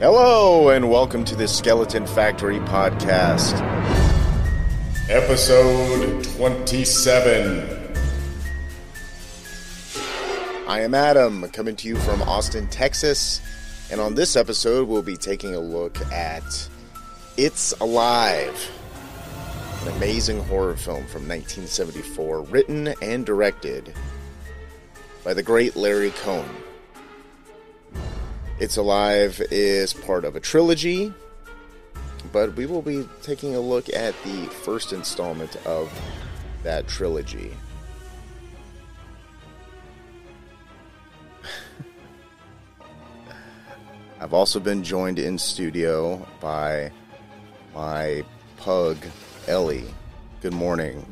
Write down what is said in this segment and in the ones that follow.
Hello, and welcome to the Skeleton Factory podcast, episode 27. I am Adam, coming to you from Austin, Texas, and on this episode, we'll be taking a look at It's Alive, an amazing horror film from 1974, written and directed by the great Larry Cohen. It's Alive is part of a trilogy, but we will be taking a look at the first installment of that trilogy. I've also been joined in studio by my pug, Ellie. Good morning.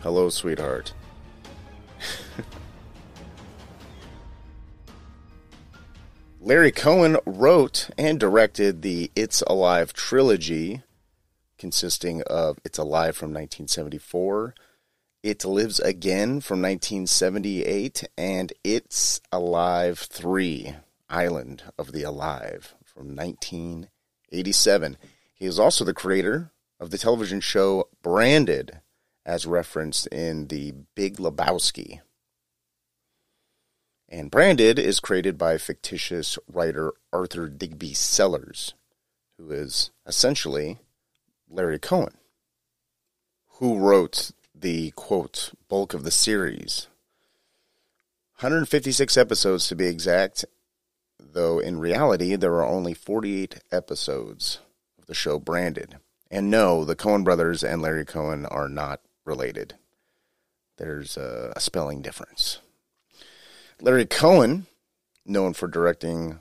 Hello, sweetheart. Larry Cohen wrote and directed the It's Alive trilogy, consisting of It's Alive from 1974, It Lives Again from 1978, and It's Alive 3, Island of the Alive from 1987. He is also the creator of the television show Branded, as referenced in The Big Lebowski. And Branded is created by fictitious writer Arthur Digby Sellers, who is essentially Larry Cohen, who wrote the quote bulk of the series. 156 episodes to be exact, though in reality there are only 48 episodes of the show Branded. And no, the Coen brothers and Larry Cohen are not related. There's a, spelling difference. Larry Cohen, known for directing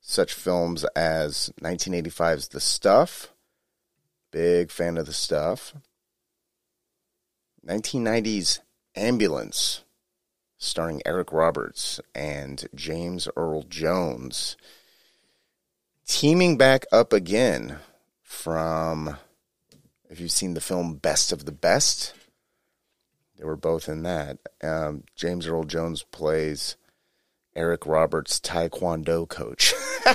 such films as 1985's The Stuff, big fan of The Stuff, 1990's Ambulance, starring Eric Roberts and James Earl Jones, teaming back up again from, if you've seen the film Best of the Best, they were both in that. Um, James Earl Jones plays Eric Roberts' Taekwondo coach.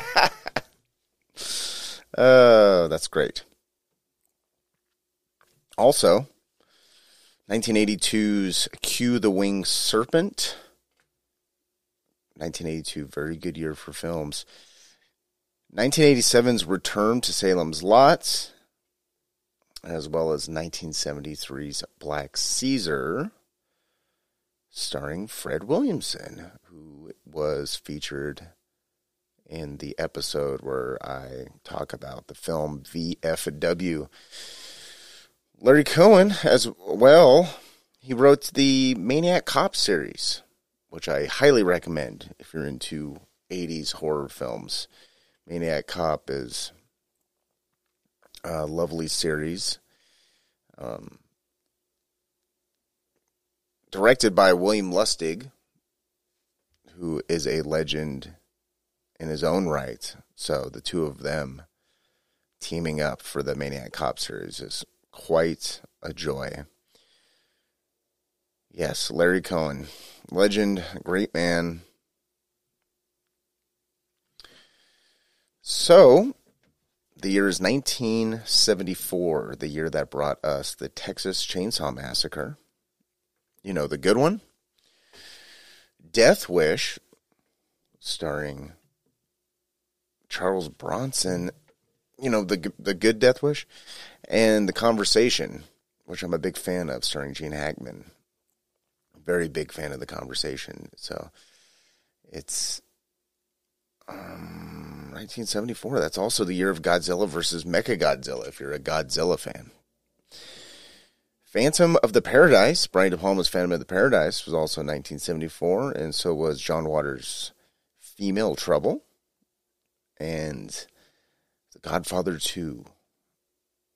oh, that's great. Also, 1982's Q the Winged Serpent. 1982, very good year for films. 1987's Return to Salem's Lot as well as 1973's Black Caesar, starring Fred Williamson, who was featured in the episode where I talk about the film VFW. Larry Cohen, as well, he wrote the Maniac Cop series, which I highly recommend if you're into 80s horror films. Maniac Cop is a lovely series. Um, directed by William Lustig, who is a legend in his own right. So the two of them teaming up for the Maniac Cop series is quite a joy. Yes, Larry Cohen, legend, great man. So, the year is 1974, the year that brought us the Texas Chainsaw Massacre. You know, the good one? Death Wish, starring Charles Bronson. You know, the, the good Death Wish. And The Conversation, which I'm a big fan of, starring Gene Hackman. Very big fan of The Conversation. So it's. Um, 1974. That's also the year of Godzilla versus Mechagodzilla, if you're a Godzilla fan. Phantom of the Paradise, Brian De Palma's Phantom of the Paradise, was also 1974, and so was John Waters' Female Trouble, and The Godfather 2,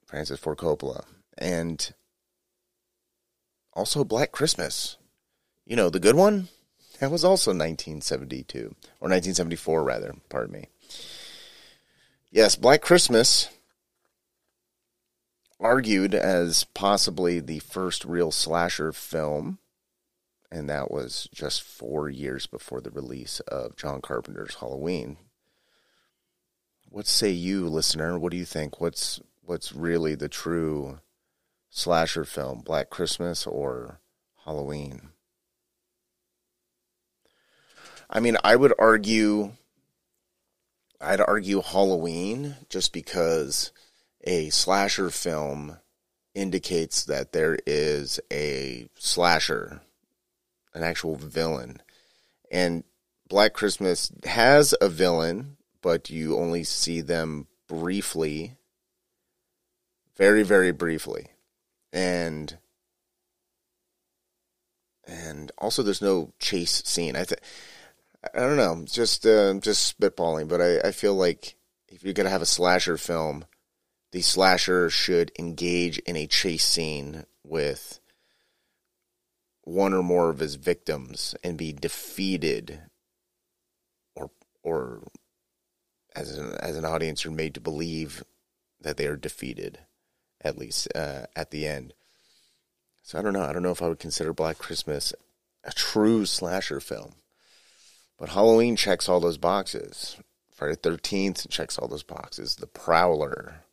Francis Ford Coppola, and also Black Christmas. You know, the good one? That was also 1972, or 1974, rather, pardon me. Yes, Black Christmas, argued as possibly the first real slasher film, and that was just four years before the release of John Carpenter's Halloween. what say you, listener? What do you think? What's what's really the true slasher film, Black Christmas or Halloween? I mean, I would argue I'd argue Halloween just because a slasher film indicates that there is a slasher, an actual villain. And Black Christmas has a villain, but you only see them briefly, very, very briefly. And and also there's no chase scene. I think I don't know, just uh, just spitballing, but I, I feel like if you're gonna have a slasher film, the slasher should engage in a chase scene with one or more of his victims and be defeated or or as an as an audience you're made to believe that they are defeated at least uh, at the end. So i don't know. I don't know if i would consider black christmas a true slasher film but halloween checks all those boxes friday 13th checks all those boxes the prowler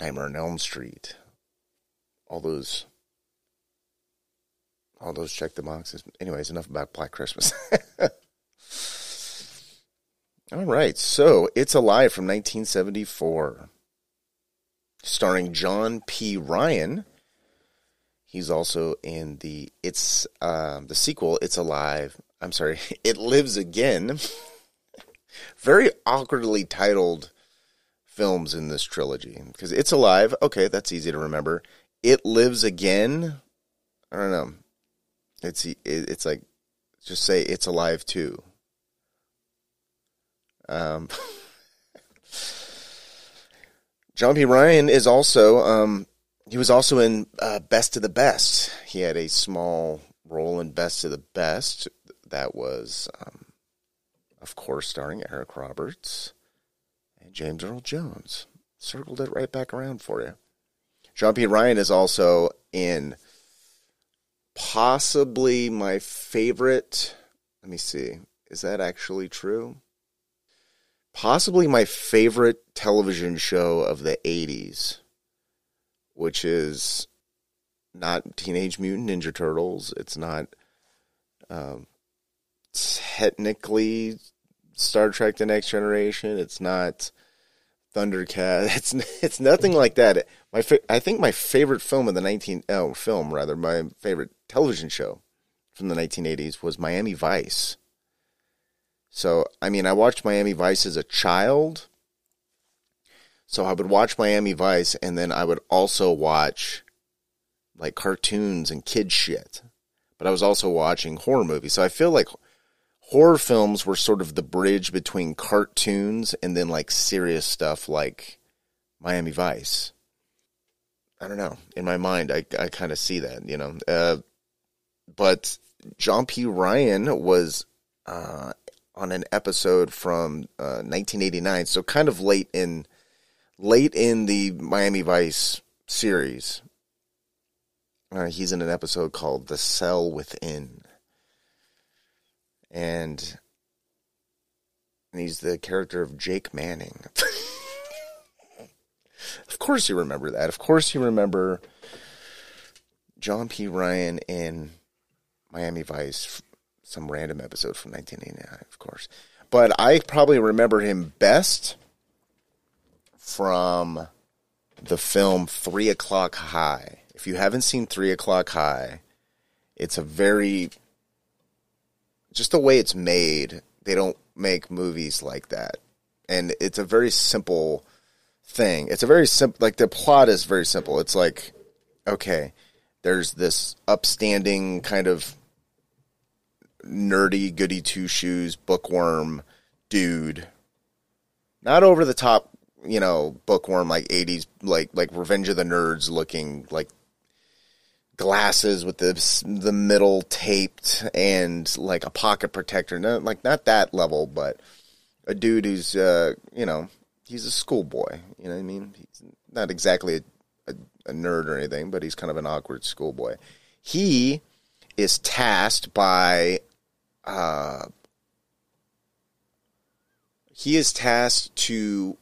nightmare on elm street all those all those check the boxes anyways enough about black christmas All right, so It's Alive from 1974, starring John P. Ryan. He's also in the it's um, the sequel. It's Alive. I'm sorry, It Lives Again. Very awkwardly titled films in this trilogy because It's Alive. Okay, that's easy to remember. It Lives Again. I don't know. It's it's like just say It's Alive too um, John P. Ryan is also um, he was also in uh, Best of the Best. He had a small role in Best of the Best that was, um, of course, starring Eric Roberts and James Earl Jones. Circled it right back around for you. John P. Ryan is also in possibly my favorite. Let me see. Is that actually true? possibly my favorite television show of the 80s, which is not Teenage Mutant Ninja Turtles. It's not um, technically Star Trek: The Next Generation. It's not Thundercat. It's it's nothing like that. My fa- I think my favorite film of the 19 oh film rather my favorite television show from the 1980s was Miami Vice. So, I mean, I watched Miami Vice as a child. So I would watch Miami Vice and then I would also watch like cartoons and kid shit. But I was also watching horror movies. So I feel like horror films were sort of the bridge between cartoons and then like serious stuff like Miami Vice. I don't know. In my mind, I, I kind of see that, you know. Uh, but John P. Ryan was uh, on an episode from uh, 1989, so kind of late in late in the Miami Vice series. Uh, he's in an episode called "The Cell Within," and, and he's the character of Jake Manning. of course, you remember that. Of course, you remember John P. Ryan in Miami Vice some random episode from 1989, of course. But I probably remember him best from the film Three O'Clock High. If you haven't seen Three O'Clock High, it's a very just the way it's made. They don't make movies like that, and it's a very simple thing. It's a very simple, like the plot is very simple. It's like, okay, there's this upstanding kind of nerdy goody two shoes bookworm dude. Not over the top, you know, bookworm like 80s like like Revenge of the Nerds looking like glasses with the the middle taped and like a pocket protector. Not like not that level, but a dude who's uh, you know, he's a schoolboy, you know what I mean? He's not exactly a, a, a nerd or anything, but he's kind of an awkward schoolboy. He is tasked by uh, he is tasked to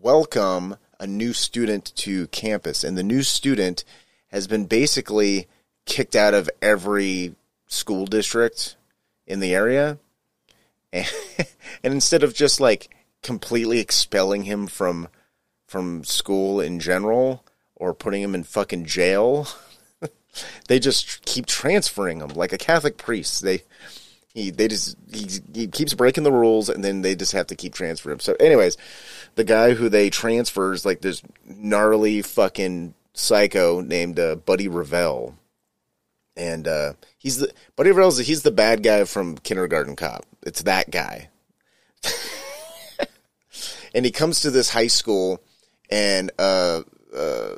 welcome a new student to campus, and the new student has been basically kicked out of every school district in the area. And, and instead of just like completely expelling him from from school in general or putting him in fucking jail, they just keep transferring him like a Catholic priest. They he they just he, he keeps breaking the rules and then they just have to keep transferring him. So anyways, the guy who they transfer is like this gnarly fucking psycho named uh, Buddy Revell and uh, he's the Buddy Revell's he's the bad guy from Kindergarten Cop. It's that guy, and he comes to this high school, and uh, uh,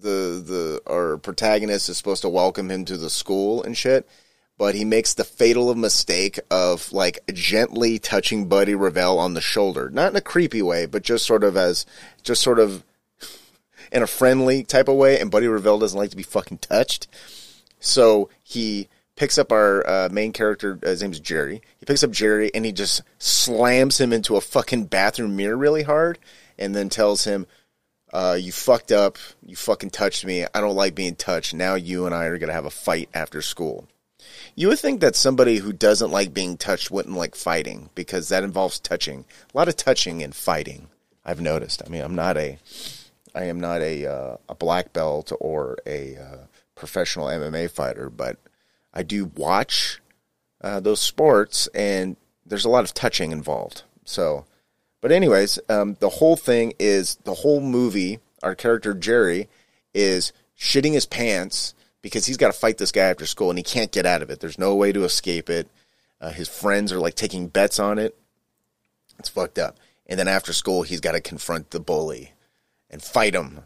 the the our protagonist is supposed to welcome him to the school and shit, but he makes the fatal mistake of like gently touching Buddy Revell on the shoulder, not in a creepy way, but just sort of as just sort of in a friendly type of way, and Buddy Revell doesn't like to be fucking touched. So he picks up our uh, main character. Uh, his name's Jerry. He picks up Jerry and he just slams him into a fucking bathroom mirror really hard, and then tells him, uh, "You fucked up. You fucking touched me. I don't like being touched. Now you and I are gonna have a fight after school." You would think that somebody who doesn't like being touched wouldn't like fighting because that involves touching. A lot of touching and fighting. I've noticed. I mean, I'm not a, I am not a uh, a black belt or a uh, professional MMA fighter, but I do watch uh, those sports, and there's a lot of touching involved. So, but anyways, um, the whole thing is the whole movie. Our character Jerry is shitting his pants because he's got to fight this guy after school, and he can't get out of it. There's no way to escape it. Uh, his friends are like taking bets on it. It's fucked up. And then after school, he's got to confront the bully and fight him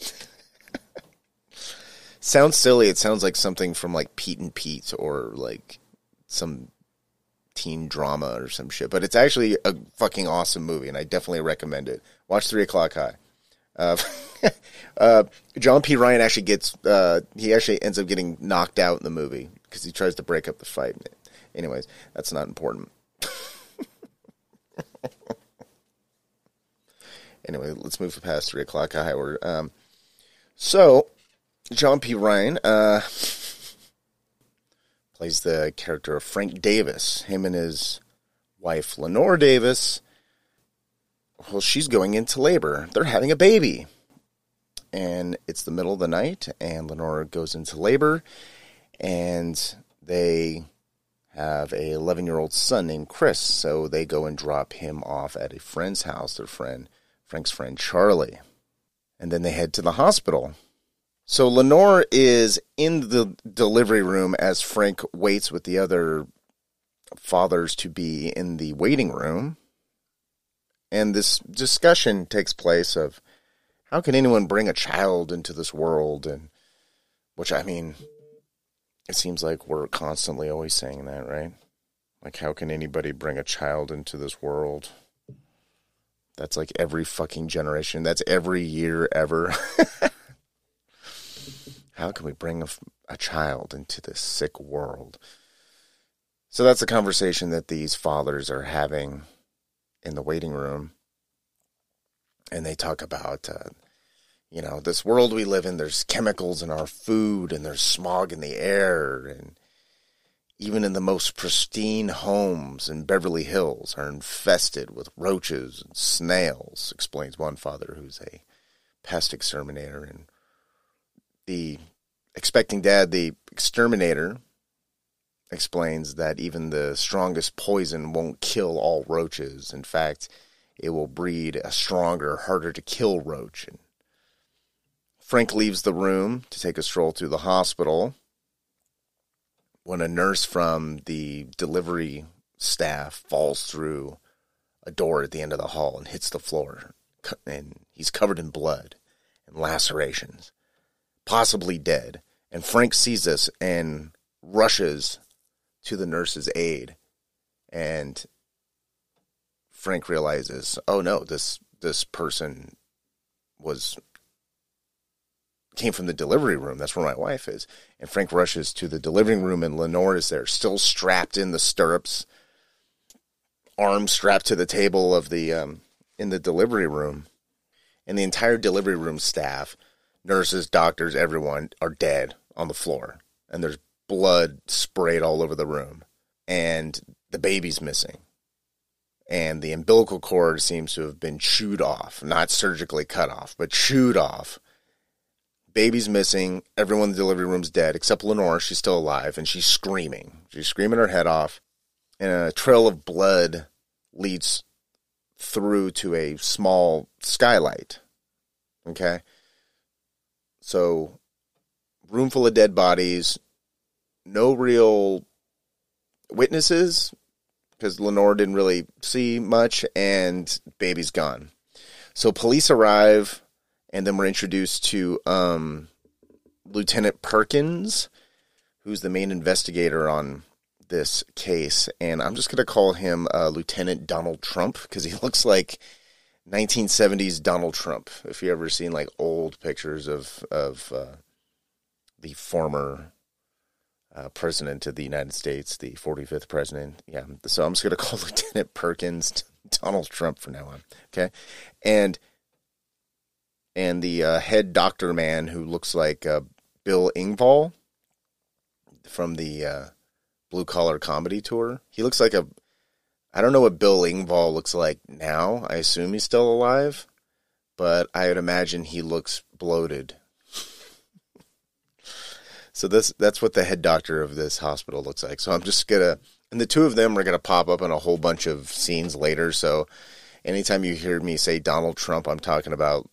sounds silly. It sounds like something from like Pete and Pete or like some teen drama or some shit. But it's actually a fucking awesome movie, and I definitely recommend it. Watch Three O'clock High. Uh, uh, John P. Ryan actually gets uh, he actually ends up getting knocked out in the movie because he tries to break up the fight. Anyways, that's not important. anyway, let's move past three o'clock high. We're, um, so John P. Ryan uh, plays the character of Frank Davis. Him and his wife, Lenore Davis, well, she's going into labor. They're having a baby. And it's the middle of the night, and Lenore goes into labor, and they have a 11 year old son named Chris. So they go and drop him off at a friend's house, their friend, Frank's friend Charlie. And then they head to the hospital so Lenore is in the delivery room as Frank waits with the other fathers to be in the waiting room. And this discussion takes place of how can anyone bring a child into this world and which I mean it seems like we're constantly always saying that, right? Like how can anybody bring a child into this world? That's like every fucking generation. That's every year ever. How can we bring a, a child into this sick world? So that's the conversation that these fathers are having in the waiting room. And they talk about, uh, you know, this world we live in, there's chemicals in our food and there's smog in the air. And even in the most pristine homes in Beverly Hills are infested with roaches and snails, explains one father who's a pest exterminator. And the expecting dad, the exterminator, explains that even the strongest poison won't kill all roaches. In fact, it will breed a stronger, harder to kill roach. And Frank leaves the room to take a stroll through the hospital when a nurse from the delivery staff falls through a door at the end of the hall and hits the floor. And he's covered in blood and lacerations possibly dead. And Frank sees this and rushes to the nurse's aid. And Frank realizes, oh no, this this person was came from the delivery room. That's where my wife is. And Frank rushes to the delivery room and Lenore is there, still strapped in the stirrups, arm strapped to the table of the um, in the delivery room, and the entire delivery room staff, nurses, doctors, everyone are dead on the floor, and there's blood sprayed all over the room, and the baby's missing. And the umbilical cord seems to have been chewed off, not surgically cut off, but chewed off. Baby's missing. Everyone in the delivery room's dead except Lenore. She's still alive and she's screaming. She's screaming her head off. And a trail of blood leads through to a small skylight. Okay. So, room full of dead bodies, no real witnesses because Lenore didn't really see much, and baby's gone. So police arrive, and then we're introduced to um, Lieutenant Perkins, who's the main investigator on this case, and I'm just going to call him uh, Lieutenant Donald Trump because he looks like 1970s Donald Trump. If you ever seen like old pictures of of uh, the former uh, president of the United States, the 45th president. Yeah, so I'm just going to call Lieutenant Perkins Donald Trump from now on. Okay, and and the uh, head doctor man who looks like uh, Bill Engvall from the uh, Blue Collar Comedy Tour. He looks like a I don't know what Bill Engvall looks like now. I assume he's still alive, but I would imagine he looks bloated so this that's what the head doctor of this hospital looks like. So I'm just gonna and the two of them are gonna pop up in a whole bunch of scenes later. So anytime you hear me say Donald Trump, I'm talking about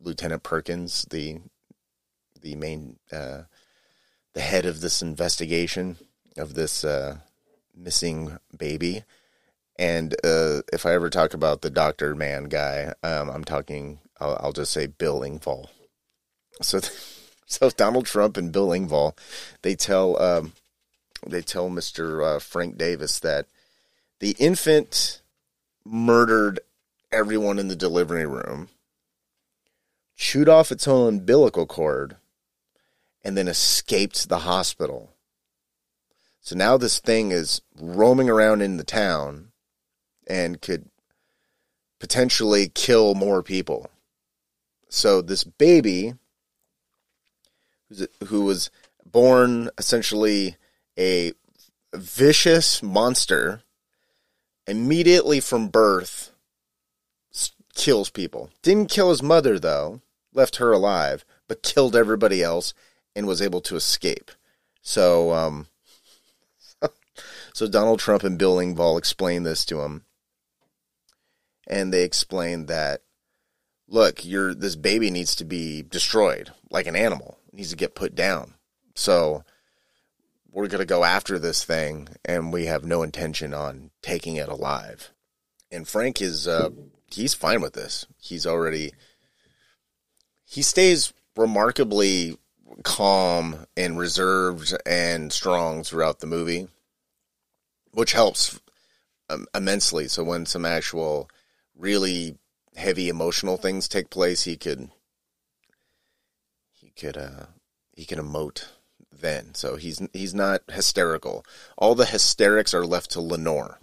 Lieutenant Perkins, the the main uh, the head of this investigation of this uh, missing baby. And uh, if I ever talk about the doctor man guy, um, I'm talking. I'll, I'll, just say Bill Engvall. So. So Donald Trump and Bill Engvall, they tell um, they tell Mr. Uh, Frank Davis that the infant murdered everyone in the delivery room, chewed off its own umbilical cord, and then escaped the hospital. So now this thing is roaming around in the town and could potentially kill more people. So this baby who was born essentially a vicious monster, immediately from birth kills people. Didn't kill his mother though, left her alive, but killed everybody else and was able to escape. So, um, so Donald Trump and Bill Engvall explained this to him, and they explained that, look, your this baby needs to be destroyed like an animal needs to get put down. So we're going to go after this thing, and we have no intention on taking it alive. And Frank is uh, he's fine with this. He's already he stays remarkably calm and reserved and strong throughout the movie, which helps um, immensely. So when some actual really heavy emotional things take place, he could could uh he can emote then. So he's he's not hysterical. All the hysterics are left to Lenore.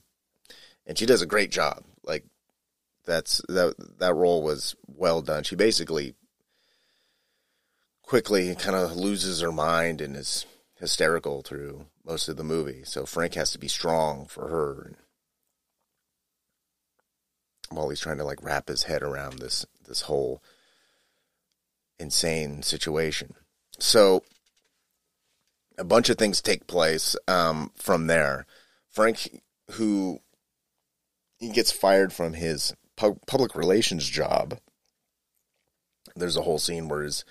And she does a great job. Like that's that that role was well done. She basically quickly kind of loses her mind and is hysterical through most of the movie. So Frank has to be strong for her while he's trying to like wrap his head around this this whole insane situation. So a bunch of things take place um, from there. Frank, who he gets fired from his pu- public relations job. There's a whole scene where he's,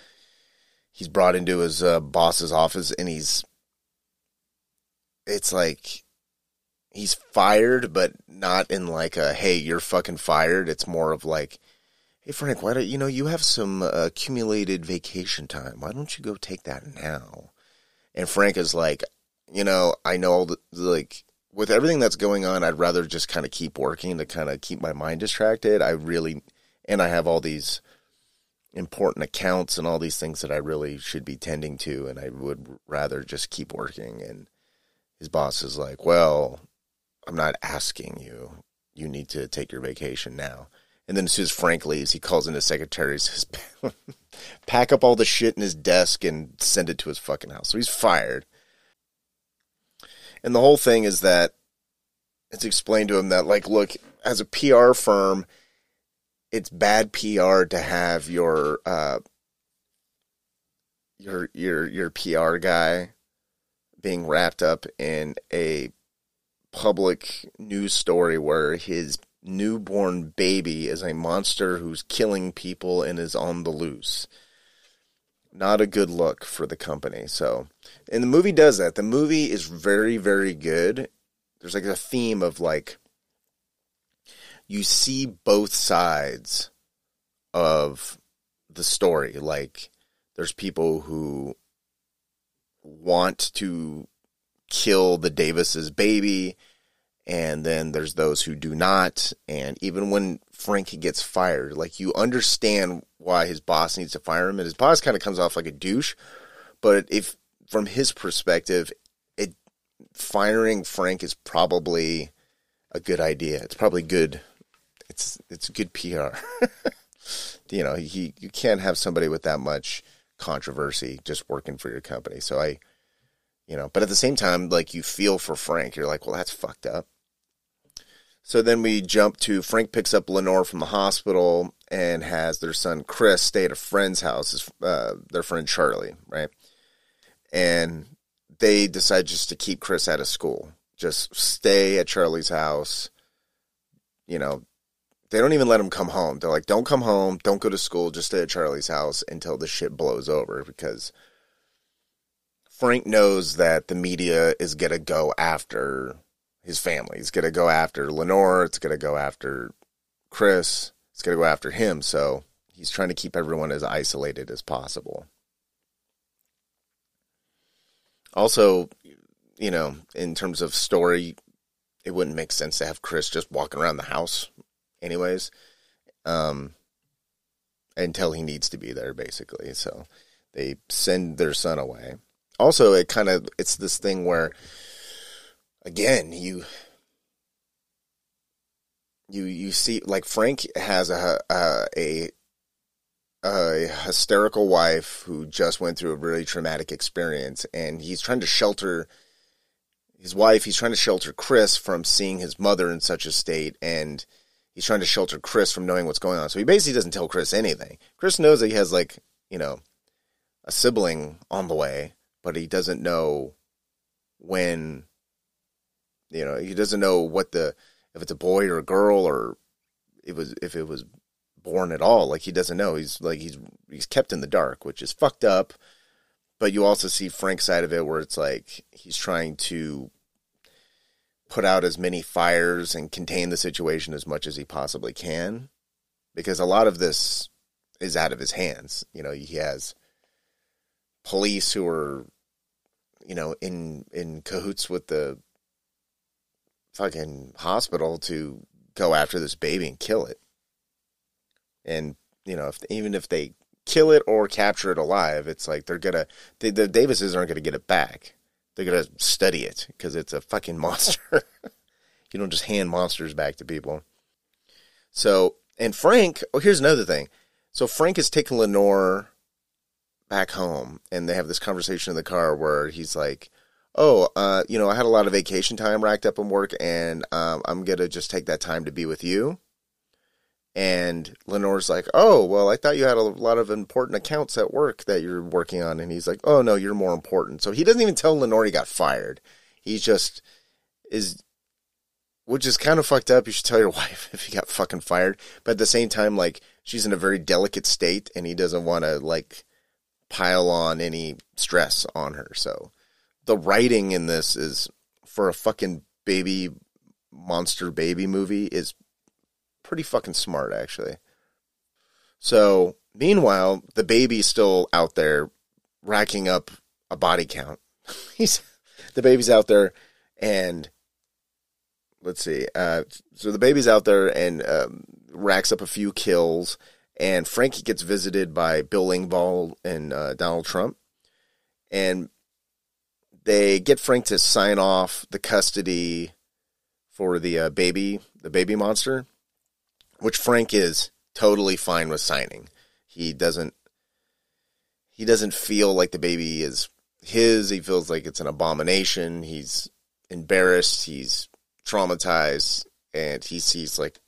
he's brought into his uh, boss's office and he's it's like he's fired but not in like a hey you're fucking fired it's more of like Hey Frank, why don't you know you have some uh, accumulated vacation time? Why don't you go take that now? And Frank is like, you know, I know all the like with everything that's going on, I'd rather just kind of keep working to kind of keep my mind distracted. I really, and I have all these important accounts and all these things that I really should be tending to, and I would rather just keep working. And his boss is like, well, I'm not asking you you need to take your vacation now. And then as soon as Frank leaves, he calls in his secretary and says, pack up all the shit in his desk and send it to his fucking house. So he's fired. And the whole thing is that it's explained to him that, like, look, as a PR firm, it's bad PR to have your uh, your your your PR guy being wrapped up in a public news story where his newborn baby is a monster who's killing people and is on the loose. Not a good look for the company. So, and the movie does that. The movie is very, very good. There's like a theme of like, you see both sides of the story. Like, there's people who want to kill the Davis's baby, and then there's those who do not. And even when Frank gets fired, like you understand why his boss needs to fire him, and his boss kind of comes off like a douche. But if from his perspective, it firing Frank is probably a good idea. It's probably good. It's it's good PR. you know, he you can't have somebody with that much controversy just working for your company. So I, you know, but at the same time, like you feel for Frank. You're like, well, that's fucked up. So then we jump to Frank picks up Lenore from the hospital and has their son Chris stay at a friend's house, uh, their friend Charlie, right? And they decide just to keep Chris out of school, just stay at Charlie's house. You know, they don't even let him come home. They're like, don't come home, don't go to school, just stay at Charlie's house until the shit blows over because Frank knows that the media is going to go after his family. It's going to go after Lenore. It's going to go after Chris. It's going to go after him. So he's trying to keep everyone as isolated as possible. Also, you know, in terms of story, it wouldn't make sense to have Chris just walking around the house anyways, um, until he needs to be there, basically. So they send their son away. Also, it kind of it's this thing where, again, you you you see like Frank has a a, a a hysterical wife who just went through a really traumatic experience and he's trying to shelter his wife he's trying to shelter Chris from seeing his mother in such a state and he's trying to shelter Chris from knowing what's going on. So he basically doesn't tell Chris anything. Chris knows that he has like, you know, a sibling on the way, but he doesn't know when you know, he doesn't know what the if it's a boy or a girl or it was if it was born at all. Like he doesn't know. He's like he's he's kept in the dark, which is fucked up. But you also see Frank's side of it where it's like he's trying to put out as many fires and contain the situation as much as he possibly can because a lot of this is out of his hands. You know, he has police who are, you know, in in cahoots with the fucking hospital to go after this baby and kill it. And you know, if even if they kill it or capture it alive, it's like they're gonna the, the Davises aren't gonna get it back. They're gonna study it because it's a fucking monster. you don't just hand monsters back to people. So, and Frank. Oh, here's another thing. So Frank is taking Lenore back home, and they have this conversation in the car where he's like, "Oh, uh, you know, I had a lot of vacation time racked up in work, and um, I'm gonna just take that time to be with you." And Lenore's like, "Oh, well, I thought you had a lot of important accounts at work that you're working on." And he's like, "Oh no, you're more important." So he doesn't even tell Lenore he got fired. He just is, which is kind of fucked up. You should tell your wife if you got fucking fired. But at the same time, like she's in a very delicate state, and he doesn't want to like pile on any stress on her. So the writing in this is for a fucking baby monster baby movie is pretty fucking smart, actually. So, meanwhile, the baby's still out there racking up a body count. He's the baby's out there, and let's see. Uh, so the baby's out there and um, racks up a few kills, and Frankie gets visited by Bill Engvall and uh, Donald Trump, and they get Frank to sign off the custody for the uh, baby the baby monster, which Frank is totally fine with signing. He doesn't he doesn't feel like the baby is his. He feels like it's an abomination. He's embarrassed. He's traumatized, and he sees like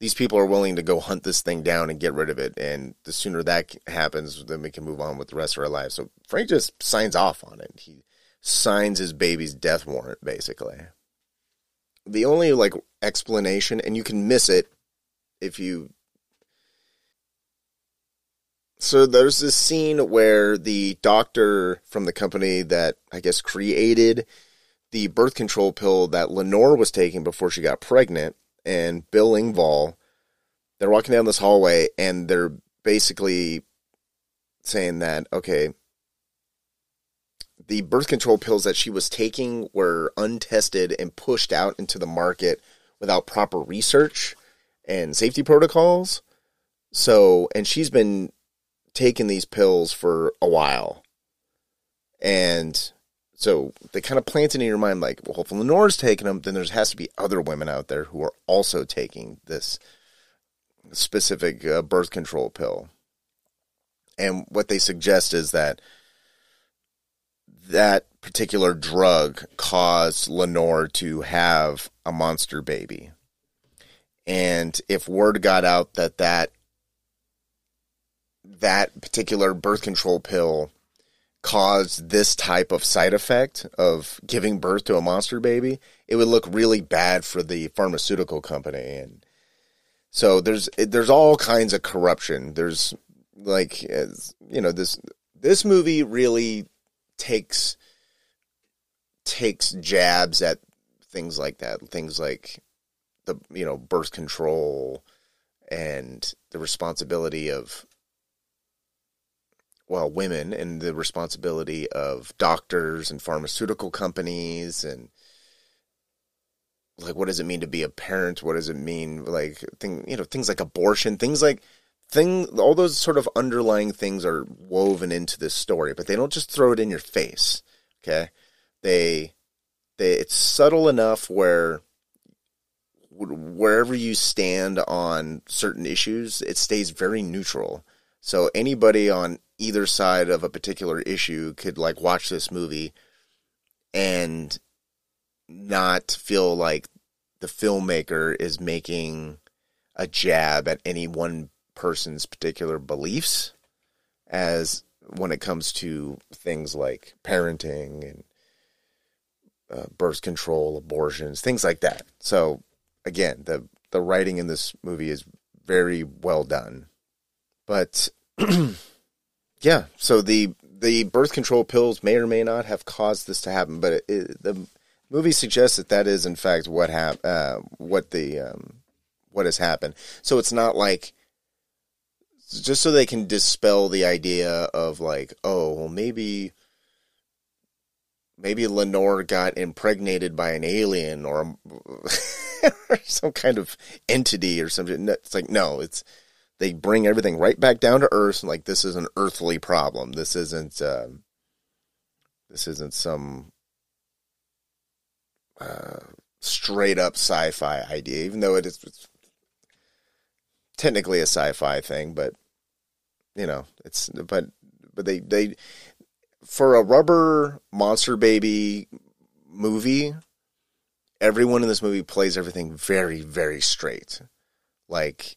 these people are willing to go hunt this thing down and get rid of it. And the sooner that happens, then we can move on with the rest of our lives. So Frank just signs off on it. He signs his baby's death warrant, basically. The only like explanation, and you can miss it if you so there's this scene where the doctor from the company that I guess created the birth control pill that Lenore was taking before she got pregnant and Bill Engvall, they're walking down this hallway and they're basically saying that, okay, the birth control pills that she was taking were untested and pushed out into the market without proper research and safety protocols. So, and she's been taking these pills for a while. And so they kind of plant it in your mind like, well, if Lenore's taking them, then there has to be other women out there who are also taking this specific uh, birth control pill. And what they suggest is that that particular drug caused Lenore to have a monster baby. And if word got out that that that particular birth control pill caused this type of side effect of giving birth to a monster baby, it would look really bad for the pharmaceutical company. And so there's there's all kinds of corruption. There's like you know this this movie really takes takes jabs at things like that, things like the you know birth control and the responsibility of well, women and the responsibility of doctors and pharmaceutical companies and like what does it mean to be a parent? What does it mean like thing you know, things like abortion, things like thing all those sort of underlying things are woven into this story, but they don't just throw it in your face. Okay? They they it's subtle enough where wherever you stand on certain issues, it stays very neutral. So anybody on either side of a particular issue could like watch this movie and not feel like the filmmaker is making a jab at any one person's particular beliefs as when it comes to things like parenting and uh, birth control, abortions, things like that. So again, the the writing in this movie is very well done. But Yeah. So the the birth control pills may or may not have caused this to happen, but it, it, the movie suggests that that is in fact what hap- uh, what the um, what has happened. So it's not like just so they can dispel the idea of like, oh, well, maybe maybe Lenore got impregnated by an alien or, or some kind of entity or something. It's like no, it's they bring everything right back down to earth. And like this is an earthly problem. This isn't. Uh, this isn't some uh, straight up sci-fi idea, even though it is technically a sci-fi thing. But you know, it's but but they they for a rubber monster baby movie, everyone in this movie plays everything very very straight. Like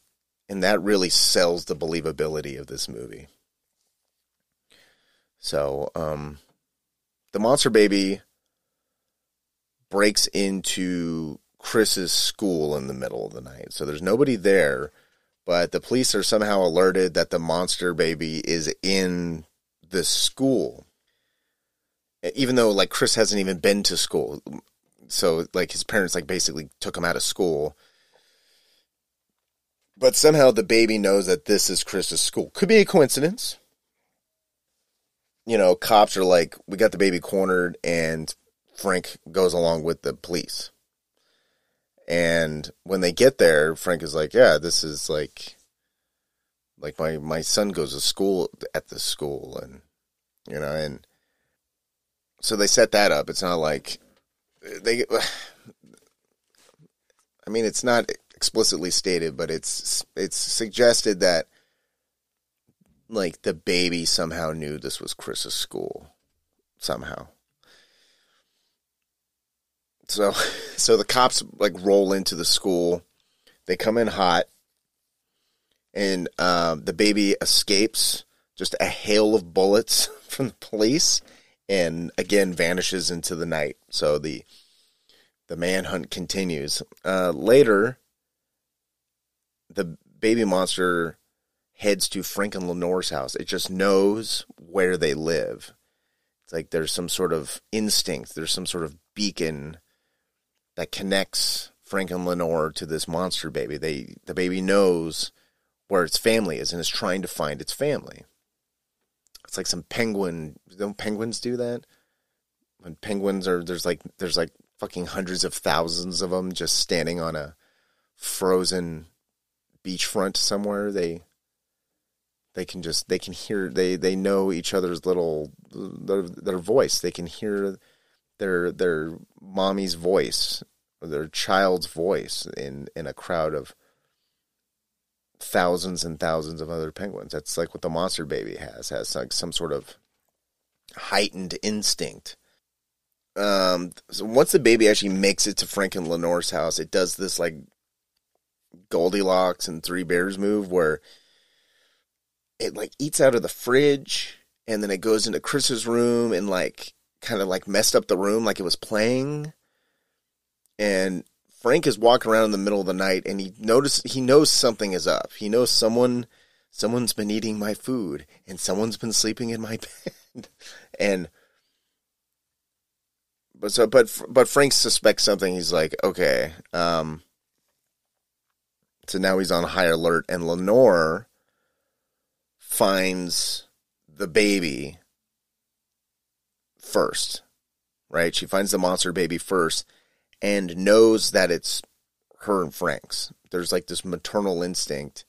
and that really sells the believability of this movie. So, um, the monster baby breaks into Chris's school in the middle of the night. So there's nobody there, but the police are somehow alerted that the monster baby is in the school. Even though like Chris hasn't even been to school. So like his parents like basically took him out of school but somehow the baby knows that this is Chris's school. Could be a coincidence. You know, cops are like, we got the baby cornered, and Frank goes along with the police. And when they get there, Frank is like, yeah, this is like, like my, my son goes to school at this school. And, you know, and so they set that up. It's not like they, I mean, it's not explicitly stated, but it's it's suggested that like the baby somehow knew this was Chris's school somehow. So so the cops like roll into the school. They come in hot and um, the baby escapes just a hail of bullets from the police and again vanishes into the night. So the the manhunt continues. Uh, later, the baby monster heads to Frank and Lenore's house. It just knows where they live. It's like there's some sort of instinct, there's some sort of beacon that connects Frank and Lenore to this monster baby. They the baby knows where its family is and is trying to find its family. It's like some penguin. Don't penguins do that? When penguins are there's like there's like fucking hundreds of thousands of them just standing on a frozen beachfront somewhere. They they can just they can hear they they know each other's little their, their voice. They can hear their their mommy's voice or their child's voice in in a crowd of thousands and thousands of other penguins. That's like what the monster baby has has like some sort of heightened instinct. Um, so once the baby actually makes it to Frank and Lenore's house, it does this like Goldilocks and Three Bears move where it like eats out of the fridge and then it goes into Chris's room and like kind of like messed up the room like it was playing. And Frank is walking around in the middle of the night and he notice he knows something is up. He knows someone someone's been eating my food and someone's been sleeping in my bed. and but so but but Frank suspects something. He's like, "Okay, um so now he's on high alert and Lenore finds the baby first, right? She finds the monster baby first and knows that it's her and Frank's. There's like this maternal instinct.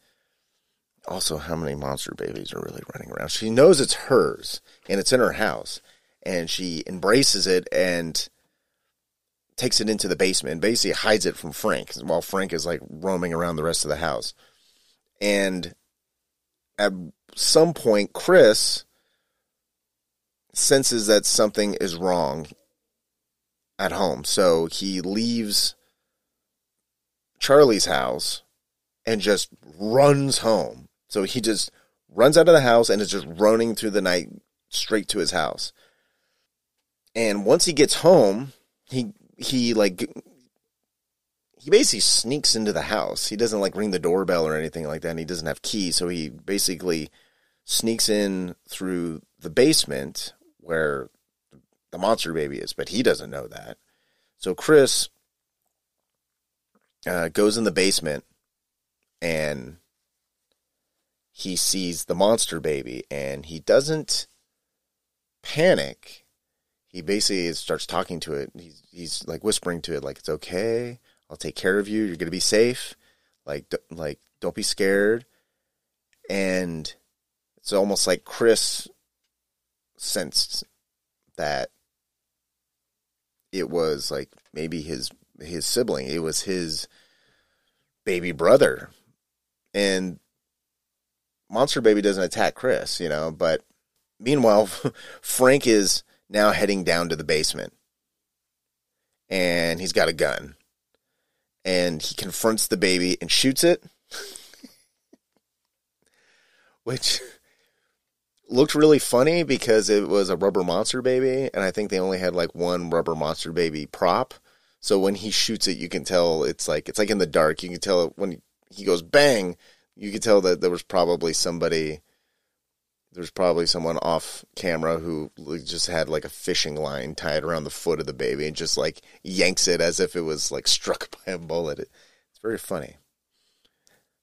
Also, how many monster babies are really running around? She knows it's hers and it's in her house, and she embraces it and takes it into the basement and basically hides it from Frank while Frank is like roaming around the rest of the house. And at some point, Chris senses that something is wrong at home. So he leaves Charlie's house and just runs home. So he just runs out of the house and is just running through the night straight to his house. And once he gets home, he he like he basically sneaks into the house. He doesn't like ring the doorbell or anything like that. And he doesn't have keys, so he basically sneaks in through the basement where the monster baby is, but he doesn't know that. So Chris uh, goes in the basement and he sees the monster baby and he doesn't panic. He basically starts talking to it. He's, he's like whispering to it, like, it's okay. I'll take care of you. You're to be safe. Like, like, don't be scared. And it's almost like Chris sensed that it was like maybe his his sibling. It was his baby brother. And Monster Baby doesn't attack Chris, you know, but meanwhile Frank is now heading down to the basement. And he's got a gun. And he confronts the baby and shoots it. Which looked really funny because it was a rubber monster baby, and I think they only had like one rubber monster baby prop. So when he shoots it, you can tell it's like it's like in the dark. You can tell when he goes bang, you can tell that there was probably somebody. There's probably someone off camera who just had like a fishing line tied around the foot of the baby and just like yanks it as if it was like struck by a bullet. It's very funny.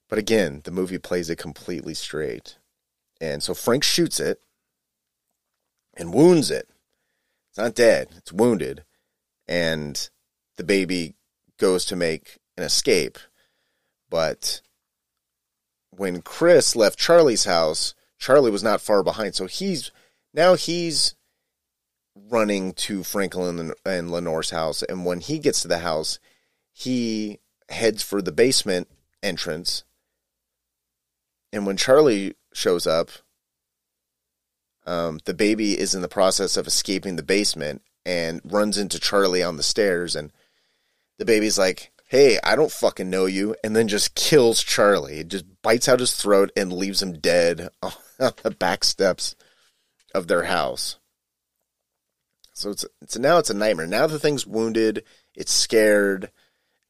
But again, the movie plays it completely straight. And so Frank shoots it and wounds it. It's not dead, it's wounded. And the baby goes to make an escape. But when Chris left Charlie's house, Charlie was not far behind. So he's now he's running to Franklin and Lenore's house. And when he gets to the house, he heads for the basement entrance. And when Charlie shows up, um, the baby is in the process of escaping the basement and runs into Charlie on the stairs. And the baby's like, Hey, I don't fucking know you. And then just kills Charlie. It just bites out his throat and leaves him dead on the back steps of their house. So it's, it's now it's a nightmare. Now the thing's wounded. It's scared.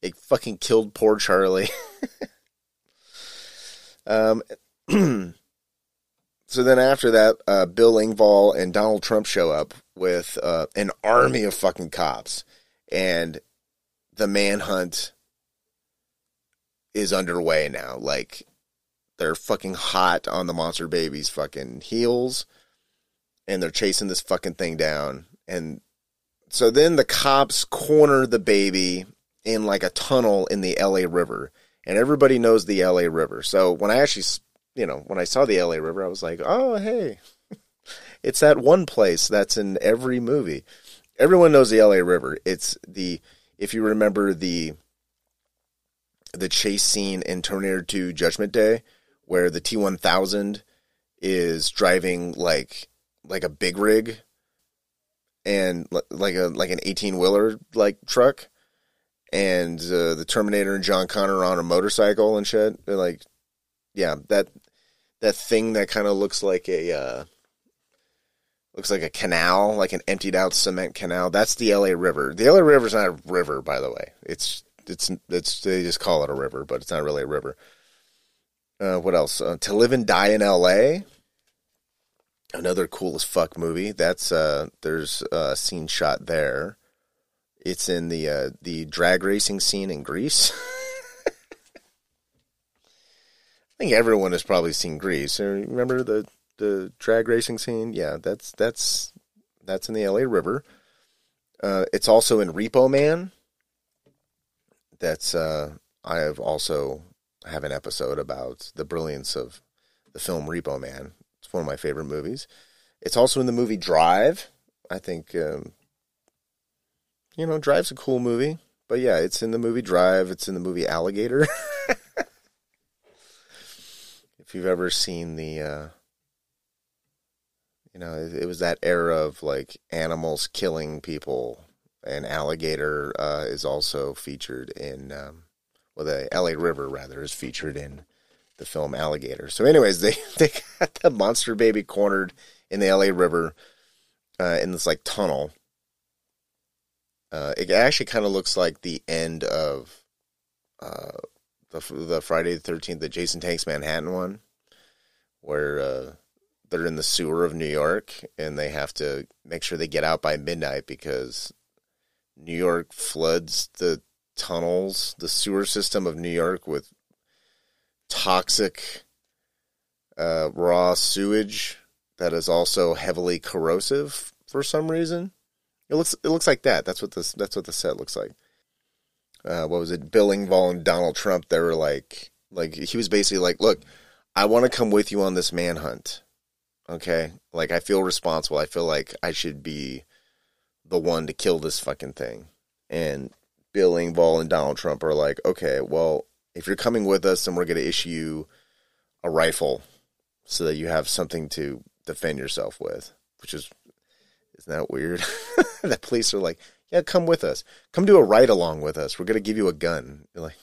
It fucking killed poor Charlie. um, so then after that, uh, Bill Engvall and Donald Trump show up with uh, an army of fucking cops, and the manhunt is underway now. Like they're fucking hot on the monster baby's fucking heels, and they're chasing this fucking thing down. And so then the cops corner the baby in like a tunnel in the LA River, and everybody knows the LA River. So when I actually, you know, when I saw the LA River, I was like, oh hey, it's that one place that's in every movie. Everyone knows the LA River. It's the if you remember the the chase scene in Terminator 2 Judgment Day where the T1000 is driving like like a big rig and like a like an 18 wheeler like truck and uh, the Terminator and John Connor on a motorcycle and shit. They're like, yeah, that that thing that kind of looks like a uh, looks like a canal, like an emptied out cement canal. That's the LA River. The LA River is not a river, by the way. It's it's it's they just call it a river, but it's not really a river. Uh, what else? Uh, to live and die in L.A. Another cool as fuck movie. That's uh, there's a scene shot there. It's in the uh, the drag racing scene in Grease. I think everyone has probably seen Grease. Remember the the drag racing scene? Yeah, that's that's that's in the L.A. River. Uh, it's also in Repo Man. That's uh, I have also have an episode about the brilliance of the film Repo Man. It's one of my favorite movies. It's also in the movie Drive. I think um, you know, Drive's a cool movie. But yeah, it's in the movie Drive. It's in the movie Alligator. if you've ever seen the, uh, you know, it, it, was that era of like animals killing people, and Alligator uh, is also featured in, um, well, the LA River rather is featured in the film Alligator. So, anyways, they they got the monster baby cornered in the LA River uh, in this like tunnel uh, it actually kind of looks like the end of uh, the the Friday the Thirteenth, the Jason Takes Manhattan one, where uh, they're in the sewer of New York and they have to make sure they get out by midnight because New York floods the tunnels, the sewer system of New York with toxic uh, raw sewage that is also heavily corrosive for some reason. It looks it looks like that. That's what this that's what the set looks like. Uh, what was it? Bill Engvall and Donald Trump. They were like like he was basically like, look, I want to come with you on this manhunt. Okay, like I feel responsible. I feel like I should be the one to kill this fucking thing. And Bill Engvall and Donald Trump are like, okay, well, if you're coming with us, then we're going to issue you a rifle so that you have something to defend yourself with, which is isn't that weird? the police are like, yeah, come with us. Come do a ride along with us. We're going to give you a gun. You're like,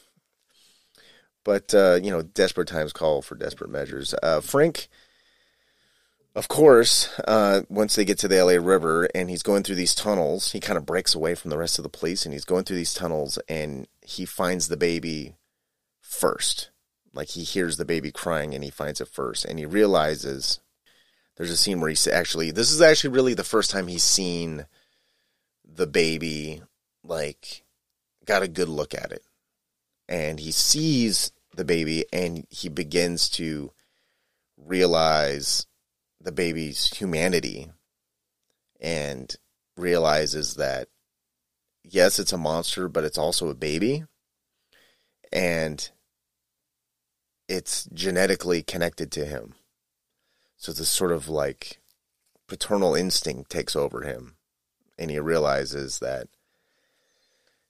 but, uh, you know, desperate times call for desperate measures. Uh, Frank, of course, uh, once they get to the LA River and he's going through these tunnels, he kind of breaks away from the rest of the police and he's going through these tunnels and he finds the baby first. Like he hears the baby crying and he finds it first and he realizes there's a scene where he's actually this is actually really the first time he's seen the baby like got a good look at it and he sees the baby and he begins to realize the baby's humanity and realizes that yes it's a monster but it's also a baby. And it's genetically connected to him. So this sort of like paternal instinct takes over him, and he realizes that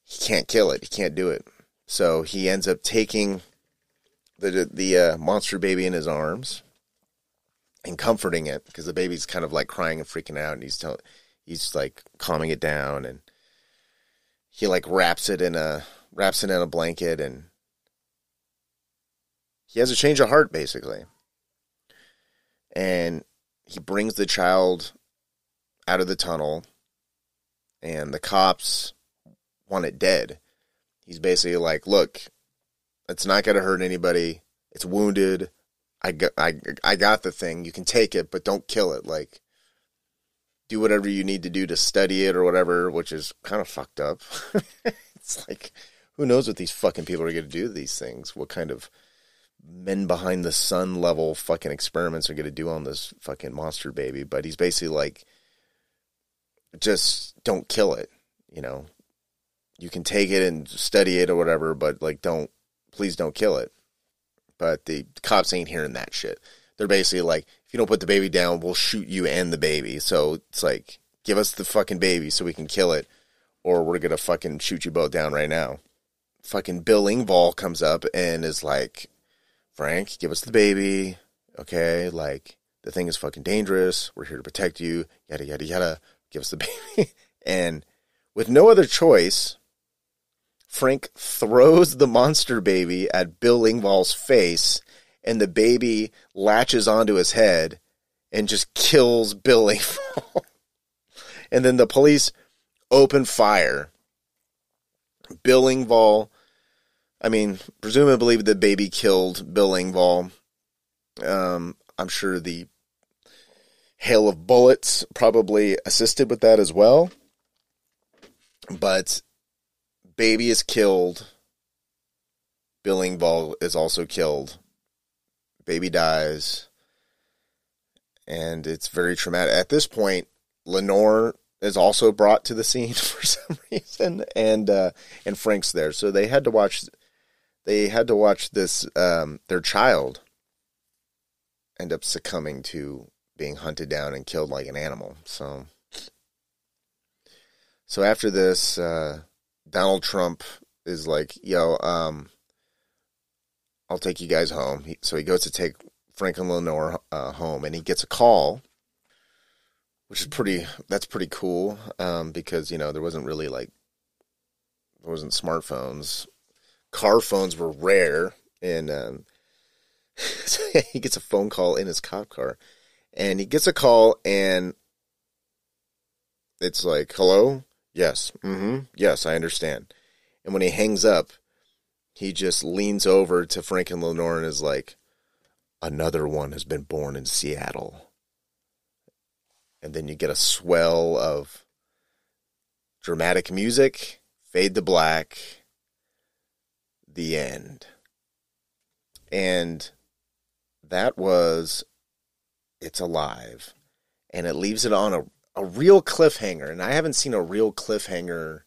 he can't kill it. He can't do it. So he ends up taking the the uh, monster baby in his arms and comforting it because the baby's kind of like crying and freaking out, and he's telling, he's like calming it down, and he like wraps it in a wraps it in a blanket, and he has a change of heart basically, and he brings the child out of the tunnel, and the cops want it dead. He's basically like, look, it's not going to hurt anybody. It's wounded. I got, I, I got the thing. You can take it, but don't kill it. Like, do whatever you need to do to study it or whatever, which is kind of fucked up. it's like, who knows what these fucking people are going to do to these things? What kind of men behind the sun level fucking experiments are going to do on this fucking monster baby? But he's basically like, just don't kill it. You know, you can take it and study it or whatever, but like, don't, please don't kill it. But the cops ain't hearing that shit. They're basically like, if you don't put the baby down, we'll shoot you and the baby. So it's like, give us the fucking baby so we can kill it, or we're gonna fucking shoot you both down right now. Fucking Bill Engvall comes up and is like, Frank, give us the baby. Okay, like the thing is fucking dangerous. We're here to protect you. Yada yada yada. Give us the baby. and with no other choice, Frank throws the monster baby at Bill Engvall's face, and the baby latches onto his head and just kills Bill Engvall. and then the police open fire. Bill Engvall, I mean, presumably the baby killed Bill Engvall. Um, I'm sure the hail of bullets probably assisted with that as well. But baby is killed. Bill Engvall is also killed. Baby dies. And it's very traumatic. At this point, Lenore is also brought to the scene for some reason, and uh, and Frank's there. So they had to watch. They had to watch this. Um, their child end up succumbing to being hunted down and killed like an animal. So, so after this, uh, Donald Trump is like, "Yo, um, I'll take you guys home." He, so he goes to take Frank and Lenore uh, home, and he gets a call, which is pretty. That's pretty cool um, because you know there wasn't really like there wasn't smartphones. Car phones were rare, and um, so he gets a phone call in his cop car, and he gets a call, and it's like, "Hello." Yes. Mm-hmm. Yes, I understand. And when he hangs up, he just leans over to Frank and Lenore and is like, Another one has been born in Seattle. And then you get a swell of dramatic music, fade to black, the end. And that was It's Alive. And it leaves it on a a real cliffhanger, and I haven't seen a real cliffhanger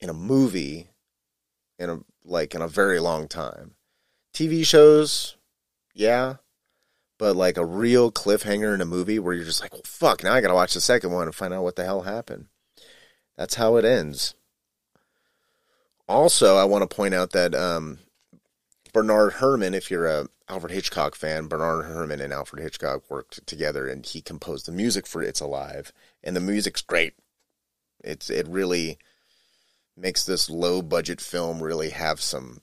in a movie in a like in a very long time. TV shows, yeah, but like a real cliffhanger in a movie where you're just like, well, fuck, now I gotta watch the second one and find out what the hell happened. That's how it ends. Also, I want to point out that um, Bernard Herrmann, if you're a Alfred Hitchcock fan, Bernard Herrmann and Alfred Hitchcock worked together, and he composed the music for "It's Alive," and the music's great. It's it really makes this low budget film really have some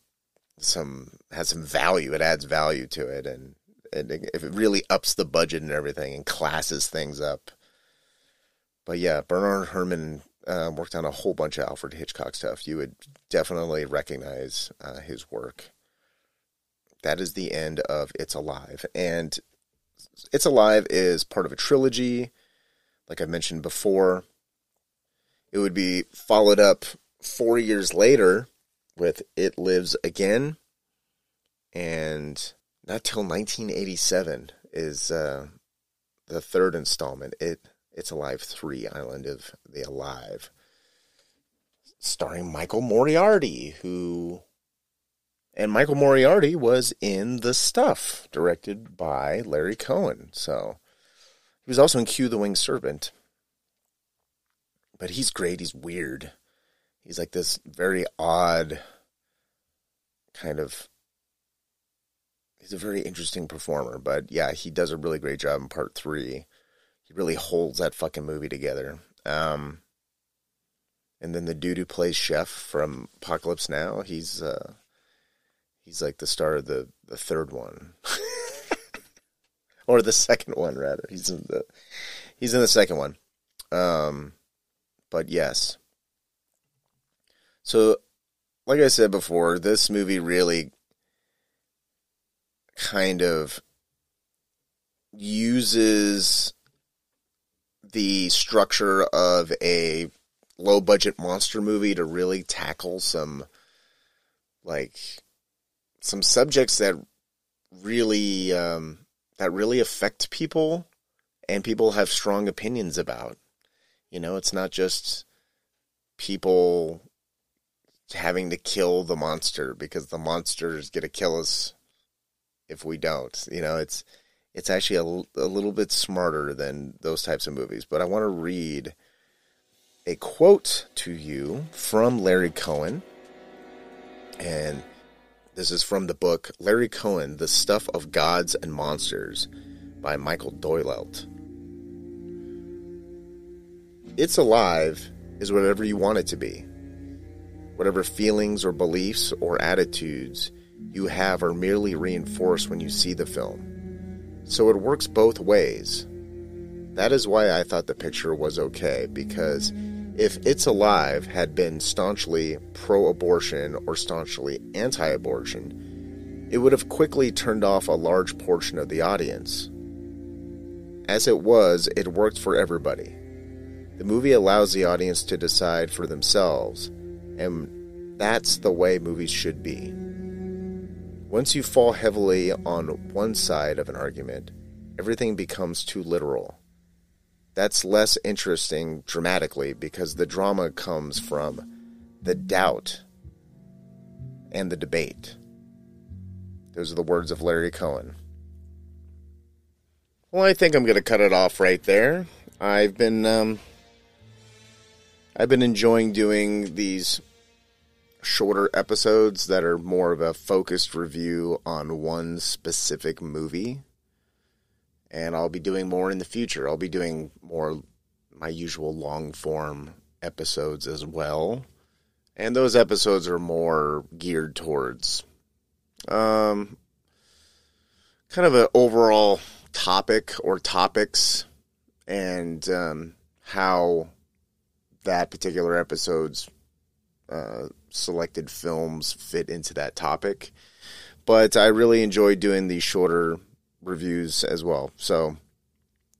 some has some value. It adds value to it, and, and it, it really ups the budget and everything, and classes things up. But yeah, Bernard Herrmann uh, worked on a whole bunch of Alfred Hitchcock stuff. You would definitely recognize uh, his work that is the end of It's Alive. And It's Alive is part of a trilogy, like I mentioned before. It would be followed up four years later with It Lives Again. And not till 1987 is uh, the third installment. It It's Alive 3 Island of the Alive. Starring Michael Moriarty, who and Michael Moriarty was in The Stuff, directed by Larry Cohen. So he was also in Q the Winged Serpent. But he's great. He's weird. He's like this very odd, kind of he's a very interesting performer. But yeah, he does a really great job in part three. He really holds that fucking movie together. Um, and then the dude who plays Chef from Apocalypse Now, he's uh, he's like the star of the the third one, or the second one rather. He's in the he's in the second one. Um, but yes. So, like I said before, this movie really kind of uses the structure of a low budget monster movie to really tackle some like some subjects that really um, that really affect people and people have strong opinions about. You know, it's not just people having to kill the monster because the monster is going to kill us if we don't. You know, it's it's actually a, a little bit smarter than those types of movies. But I want to read a quote to you from Larry Cohen. And this is from the book Larry Cohen, The Stuff of Gods and Monsters by Michael Doyle. It's alive is whatever you want it to be. Whatever feelings or beliefs or attitudes you have are merely reinforced when you see the film. So it works both ways. That is why I thought the picture was okay, because if It's Alive had been staunchly pro abortion or staunchly anti abortion, it would have quickly turned off a large portion of the audience. As it was, it worked for everybody. The movie allows the audience to decide for themselves, and that's the way movies should be. Once you fall heavily on one side of an argument, everything becomes too literal that's less interesting dramatically because the drama comes from the doubt and the debate. Those are the words of Larry Cohen. Well, I think I'm going to cut it off right there. I've been um, I've been enjoying doing these shorter episodes that are more of a focused review on one specific movie and I'll be doing more in the future. I'll be doing more my usual long form episodes as well. And those episodes are more geared towards um, kind of an overall topic or topics and um, how that particular episode's uh, selected films fit into that topic. But I really enjoy doing these shorter reviews as well. So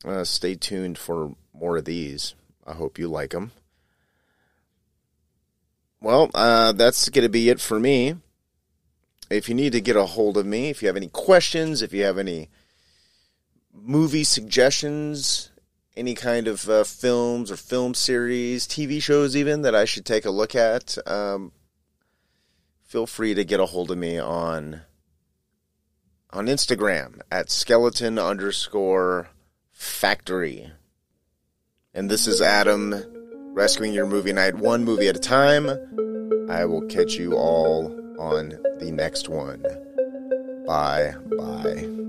uh, stay tuned for more of these. I hope you like them. Well, uh, that's going to be it for me. If you need to get a hold of me, if you have any questions, if you have any movie suggestions, any kind of uh, films or film series, TV shows, even that I should take a look at, um, feel free to get a hold of me on on Instagram at skeleton underscore factory. And this is Adam rescuing your movie night one movie at a time. I will catch you all on the next one. Bye bye.